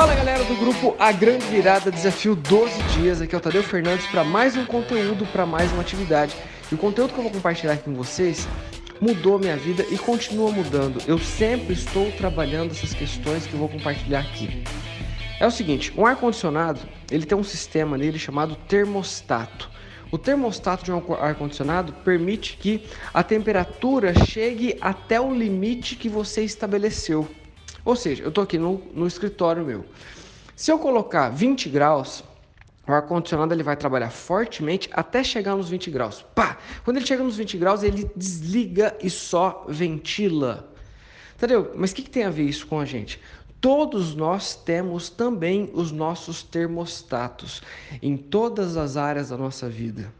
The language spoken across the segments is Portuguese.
Fala galera do grupo A Grande Virada Desafio 12 Dias, aqui é o Tadeu Fernandes para mais um conteúdo, para mais uma atividade. E o conteúdo que eu vou compartilhar aqui com vocês mudou minha vida e continua mudando. Eu sempre estou trabalhando essas questões que eu vou compartilhar aqui. É o seguinte, um ar-condicionado, ele tem um sistema nele chamado termostato. O termostato de um ar-condicionado permite que a temperatura chegue até o limite que você estabeleceu. Ou seja, eu estou aqui no, no escritório meu. Se eu colocar 20 graus, o ar-condicionado ele vai trabalhar fortemente até chegar nos 20 graus. Pá! Quando ele chega nos 20 graus, ele desliga e só ventila. Entendeu? Mas o que, que tem a ver isso com a gente? Todos nós temos também os nossos termostatos em todas as áreas da nossa vida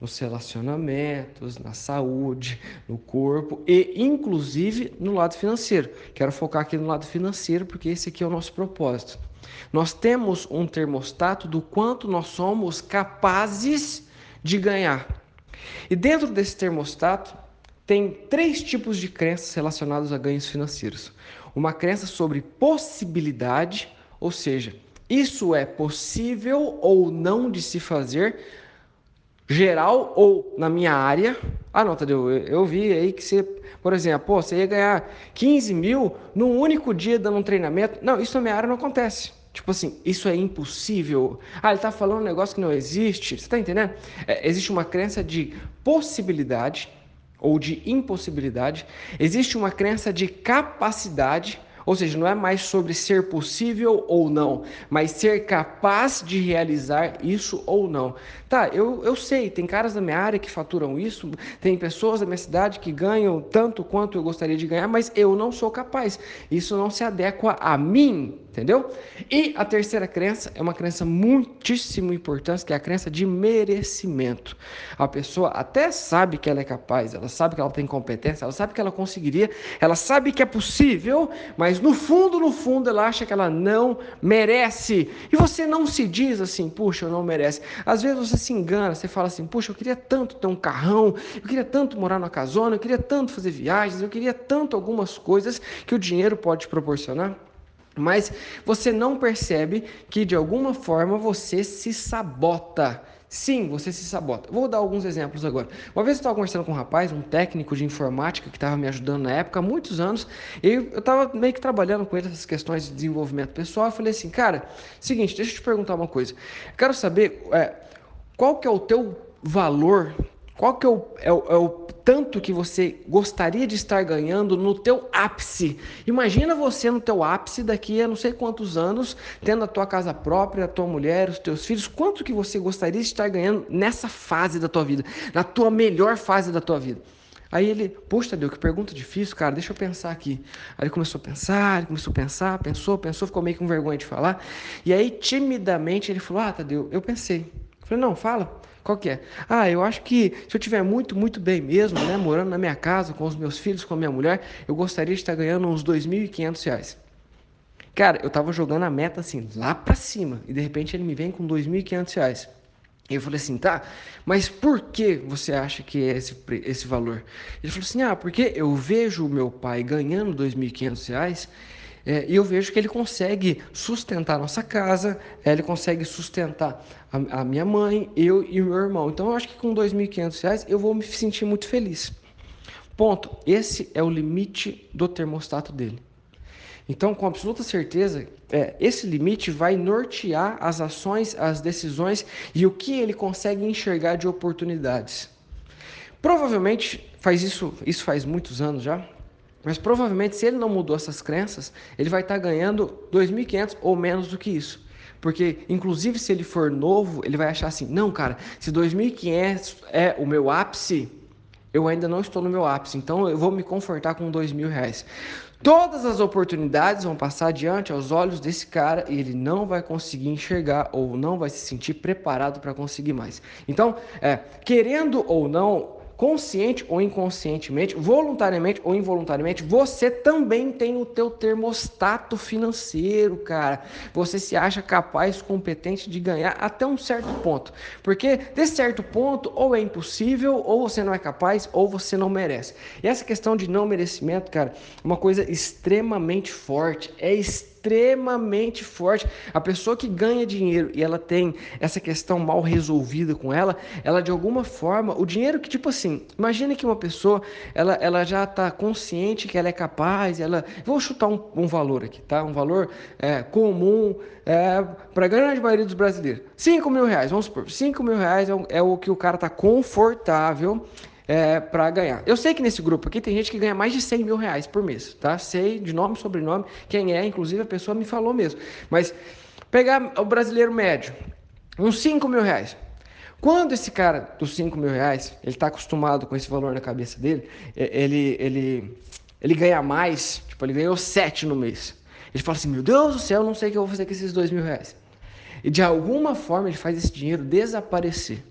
nos relacionamentos, na saúde, no corpo e inclusive no lado financeiro. Quero focar aqui no lado financeiro porque esse aqui é o nosso propósito. Nós temos um termostato do quanto nós somos capazes de ganhar. E dentro desse termostato tem três tipos de crenças relacionadas a ganhos financeiros. Uma crença sobre possibilidade, ou seja, isso é possível ou não de se fazer geral ou na minha área. Ah, não, Tadeu, eu, vi aí que você, por exemplo, pô, você ia ganhar 15 mil num único dia dando um treinamento. Não, isso na minha área não acontece. Tipo assim, isso é impossível. Ah, ele está falando um negócio que não existe. Você está entendendo? É, existe uma crença de possibilidade ou de impossibilidade. Existe uma crença de capacidade ou seja, não é mais sobre ser possível ou não, mas ser capaz de realizar isso ou não. Tá, eu, eu sei, tem caras da minha área que faturam isso, tem pessoas da minha cidade que ganham tanto quanto eu gostaria de ganhar, mas eu não sou capaz. Isso não se adequa a mim, entendeu? E a terceira crença é uma crença muitíssimo importante, que é a crença de merecimento. A pessoa até sabe que ela é capaz, ela sabe que ela tem competência, ela sabe que ela conseguiria, ela sabe que é possível, mas no fundo, no fundo, ela acha que ela não merece. E você não se diz assim, puxa, eu não merece. Às vezes você se engana, você fala assim, puxa, eu queria tanto ter um carrão, eu queria tanto morar numa casona, eu queria tanto fazer viagens, eu queria tanto algumas coisas que o dinheiro pode proporcionar. Mas você não percebe que de alguma forma você se sabota Sim, você se sabota. Vou dar alguns exemplos agora. Uma vez eu estava conversando com um rapaz, um técnico de informática que estava me ajudando na época, há muitos anos, e eu estava meio que trabalhando com ele essas questões de desenvolvimento pessoal. Eu falei assim, cara, seguinte, deixa eu te perguntar uma coisa. Eu quero saber é, qual que é o teu valor, qual que é o, é o, é o tanto que você gostaria de estar ganhando no teu ápice. Imagina você no teu ápice daqui a não sei quantos anos, tendo a tua casa própria, a tua mulher, os teus filhos, quanto que você gostaria de estar ganhando nessa fase da tua vida, na tua melhor fase da tua vida. Aí ele, poxa, Tadeu, que pergunta difícil, cara, deixa eu pensar aqui. Aí ele começou a pensar, ele começou a pensar, pensou, pensou, ficou meio com vergonha de falar. E aí, timidamente, ele falou: Ah, Tadeu, eu pensei. Eu falei: Não, fala. Qual que é? Ah, eu acho que se eu tiver muito, muito bem mesmo, né, morando na minha casa, com os meus filhos, com a minha mulher, eu gostaria de estar ganhando uns R$ 2.500. Cara, eu tava jogando a meta assim, lá para cima, e de repente ele me vem com R$ 2.500. E eu falei assim, tá, mas por que você acha que é esse, esse valor? Ele falou assim, ah, porque eu vejo o meu pai ganhando R$ 2.500 é, e eu vejo que ele consegue sustentar a nossa casa, é, ele consegue sustentar a, a, minha mãe, eu e o meu irmão. Então eu acho que com R$ 2.500 eu vou me sentir muito feliz. Ponto. Esse é o limite do termostato dele. Então, com absoluta certeza, é, esse limite vai nortear as ações, as decisões e o que ele consegue enxergar de oportunidades. Provavelmente faz isso, isso faz muitos anos já. Mas provavelmente, se ele não mudou essas crenças, ele vai estar ganhando 2.500 ou menos do que isso. Porque, inclusive, se ele for novo, ele vai achar assim: não, cara, se 2.500 é o meu ápice, eu ainda não estou no meu ápice, então eu vou me confortar com mil reais. Todas as oportunidades vão passar diante aos olhos desse cara e ele não vai conseguir enxergar ou não vai se sentir preparado para conseguir mais. Então, é, querendo ou não, consciente ou inconscientemente, voluntariamente ou involuntariamente, você também tem o teu termostato financeiro, cara. Você se acha capaz, competente de ganhar até um certo ponto. Porque desse certo ponto, ou é impossível, ou você não é capaz, ou você não merece. E essa questão de não merecimento, cara, é uma coisa extremamente forte, é extremamente extremamente forte. A pessoa que ganha dinheiro e ela tem essa questão mal resolvida com ela, ela de alguma forma, o dinheiro que tipo assim, imagine que uma pessoa, ela, ela já está consciente que ela é capaz, ela, vou chutar um, um valor aqui, tá? Um valor é, comum é, para a grande maioria dos brasileiros. 5 mil reais, vamos supor, 5 mil reais é, é o que o cara está confortável é, para ganhar. Eu sei que nesse grupo aqui tem gente que ganha mais de 100 mil reais por mês, tá? Sei de nome, sobrenome, quem é, inclusive a pessoa me falou mesmo. Mas pegar o brasileiro médio, uns 5 mil reais. Quando esse cara dos 5 mil reais, ele está acostumado com esse valor na cabeça dele, ele, ele, ele ganha mais, tipo, ele ganhou 7 no mês. Ele fala assim, meu Deus do céu, não sei o que eu vou fazer com esses 2 mil reais. E de alguma forma ele faz esse dinheiro desaparecer.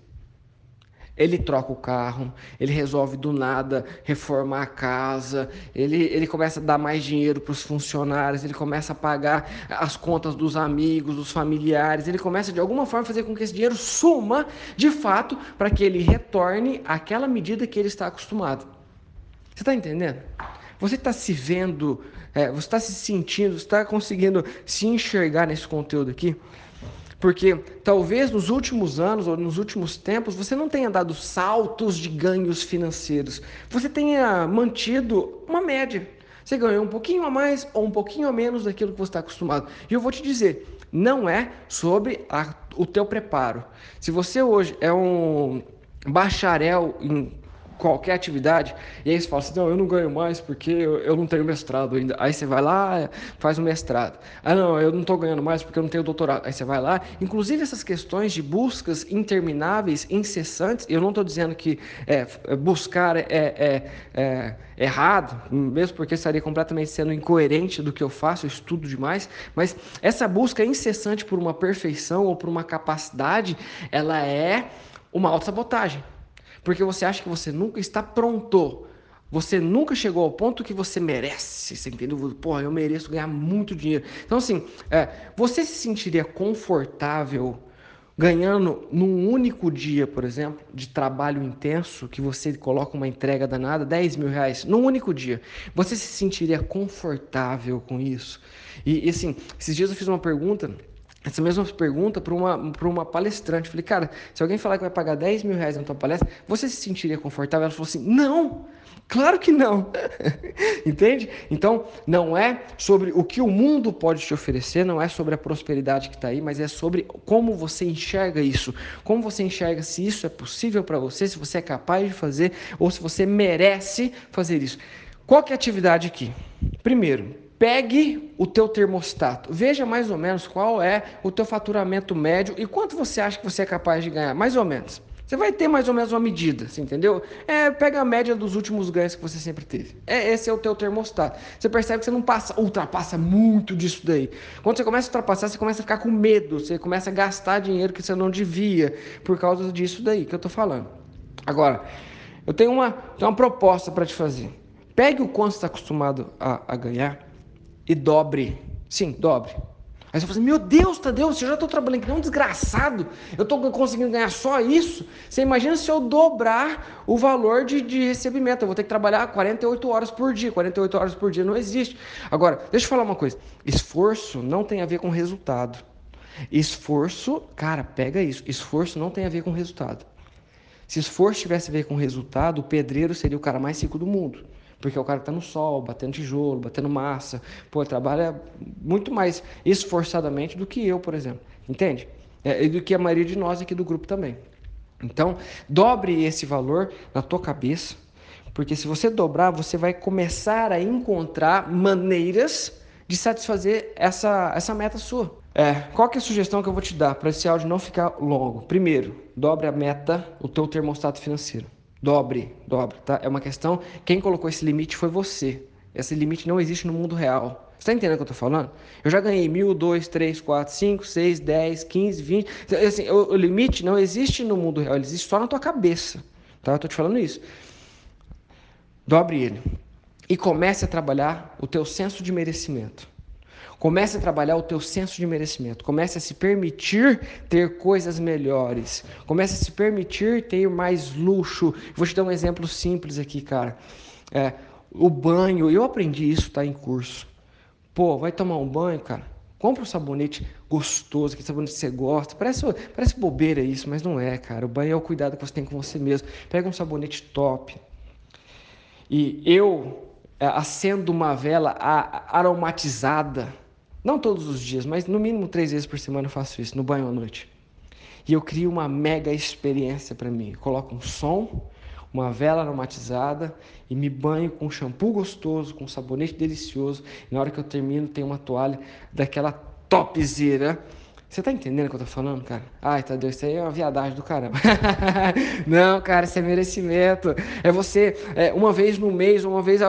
Ele troca o carro, ele resolve do nada reformar a casa, ele, ele começa a dar mais dinheiro para os funcionários, ele começa a pagar as contas dos amigos, dos familiares, ele começa de alguma forma a fazer com que esse dinheiro suma de fato para que ele retorne àquela medida que ele está acostumado. Você está entendendo? Você está se vendo, é, você está se sentindo, você está conseguindo se enxergar nesse conteúdo aqui? Porque talvez nos últimos anos ou nos últimos tempos você não tenha dado saltos de ganhos financeiros. Você tenha mantido uma média. Você ganhou um pouquinho a mais ou um pouquinho a menos daquilo que você está acostumado. E eu vou te dizer, não é sobre a, o teu preparo. Se você hoje é um bacharel em qualquer atividade, e aí você fala assim, não, eu não ganho mais porque eu, eu não tenho mestrado ainda. Aí você vai lá, faz o mestrado. Ah, não, eu não estou ganhando mais porque eu não tenho doutorado. Aí você vai lá. Inclusive essas questões de buscas intermináveis, incessantes, eu não estou dizendo que é, buscar é, é, é errado, mesmo porque estaria completamente sendo incoerente do que eu faço, eu estudo demais, mas essa busca incessante por uma perfeição ou por uma capacidade, ela é uma autossabotagem. Porque você acha que você nunca está pronto. Você nunca chegou ao ponto que você merece, você entendeu? Porra, eu mereço ganhar muito dinheiro. Então, assim, é, você se sentiria confortável ganhando num único dia, por exemplo, de trabalho intenso, que você coloca uma entrega danada, 10 mil reais, num único dia. Você se sentiria confortável com isso? E, e assim, esses dias eu fiz uma pergunta essa mesma pergunta para uma, uma palestrante. Falei, cara, se alguém falar que vai pagar 10 mil reais na tua palestra, você se sentiria confortável? Ela falou assim: não, claro que não. Entende? Então, não é sobre o que o mundo pode te oferecer, não é sobre a prosperidade que está aí, mas é sobre como você enxerga isso. Como você enxerga se isso é possível para você, se você é capaz de fazer ou se você merece fazer isso. Qual que é a atividade aqui? Primeiro, Pegue o teu termostato, veja mais ou menos qual é o teu faturamento médio e quanto você acha que você é capaz de ganhar, mais ou menos. Você vai ter mais ou menos uma medida, entendeu? É, pega a média dos últimos ganhos que você sempre teve. É, esse é o teu termostato. Você percebe que você não passa, ultrapassa muito disso daí. Quando você começa a ultrapassar, você começa a ficar com medo, você começa a gastar dinheiro que você não devia por causa disso daí que eu tô falando. Agora, eu tenho uma, tenho uma proposta para te fazer. Pegue o quanto você está acostumado a, a ganhar e dobre. Sim, dobre. Aí você fala assim, meu Deus, Tadeu, você já estou trabalhando que nem um desgraçado, eu estou conseguindo ganhar só isso. Você imagina se eu dobrar o valor de, de recebimento, eu vou ter que trabalhar 48 horas por dia, 48 horas por dia não existe. Agora, deixa eu falar uma coisa, esforço não tem a ver com resultado. Esforço, cara, pega isso, esforço não tem a ver com resultado. Se esforço tivesse a ver com resultado, o pedreiro seria o cara mais rico do mundo. Porque o cara está no sol, batendo tijolo, batendo massa, pô, trabalha muito mais esforçadamente do que eu, por exemplo. Entende? É, e do que a maioria de nós aqui do grupo também. Então, dobre esse valor na tua cabeça, porque se você dobrar, você vai começar a encontrar maneiras de satisfazer essa, essa meta sua. É, qual que é a sugestão que eu vou te dar para esse áudio não ficar longo? Primeiro, dobre a meta, o teu termostato financeiro. Dobre, dobre, tá? É uma questão. Quem colocou esse limite foi você. Esse limite não existe no mundo real. Você está entendendo o que eu estou falando? Eu já ganhei mil, dois, três, quatro, cinco, seis, dez, quinze, vinte. Assim, o, o, limite não existe no mundo real, ele existe só na tua cabeça. Tá? Eu estou te falando isso. Dobre ele. E comece a trabalhar o teu senso de merecimento. Comece a trabalhar o teu senso de merecimento. Comece a se permitir ter coisas melhores. Comece a se permitir ter mais luxo. Vou te dar um exemplo simples aqui, cara. É, o banho, eu aprendi isso, tá em curso. Pô, vai tomar um banho, cara Compra um sabonete gostoso, aquele sabonete que você gosta. Parece, parece bobeira isso, mas não é, cara. O banho é o cuidado que você tem com você mesmo. Pega um sabonete top. E eu é, acendo uma vela aromatizada. Não todos os dias, mas no mínimo três vezes por semana eu faço isso, no banho à noite. E eu crio uma mega experiência para mim. Eu coloco um som, uma vela aromatizada e me banho com shampoo gostoso, com sabonete delicioso. E na hora que eu termino, tem uma toalha daquela topzera você tá entendendo o que eu tô falando, cara? Ai, Tadeu, isso aí é uma viadagem do caramba. não, cara, isso é merecimento. É você, é, uma vez no mês, uma vez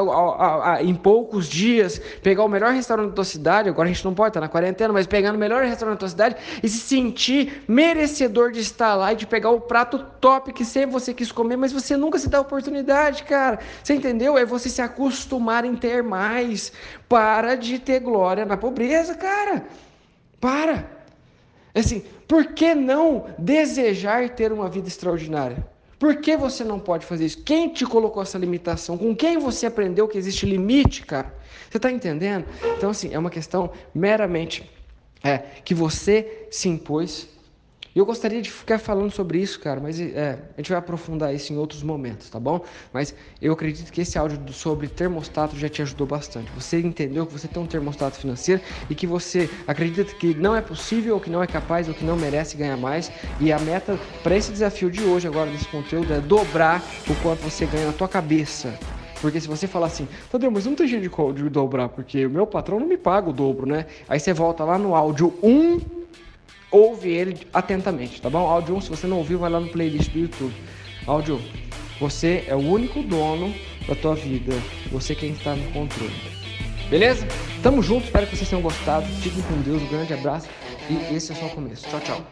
em poucos dias, pegar o melhor restaurante da tua cidade. Agora a gente não pode tá na quarentena, mas pegar o melhor restaurante da tua cidade e se sentir merecedor de estar lá e de pegar o prato top que sempre você quis comer, mas você nunca se dá a oportunidade, cara. Você entendeu? É você se acostumar em ter mais. Para de ter glória na pobreza, cara. Para. Assim, por que não desejar ter uma vida extraordinária? Por que você não pode fazer isso? Quem te colocou essa limitação? Com quem você aprendeu que existe limite, cara? Você está entendendo? Então, assim, é uma questão meramente é, que você se impôs e eu gostaria de ficar falando sobre isso, cara, mas é, a gente vai aprofundar isso em outros momentos, tá bom? Mas eu acredito que esse áudio sobre termostato já te ajudou bastante. Você entendeu que você tem um termostato financeiro e que você acredita que não é possível, ou que não é capaz, ou que não merece ganhar mais. E a meta para esse desafio de hoje, agora desse conteúdo, é dobrar o quanto você ganha na tua cabeça. Porque se você falar assim, Tadeu, mas não tem jeito de, dobrar, porque o meu patrão não me paga o dobro, né? Aí você volta lá no áudio 1 ouve ele atentamente, tá bom? Áudio 1, se você não ouviu, vai lá no playlist do YouTube. Áudio, você é o único dono da tua vida, você quem está no controle. Beleza? Tamo junto, espero que vocês tenham gostado. Fiquem com Deus, um grande abraço e esse é só o começo. Tchau, tchau.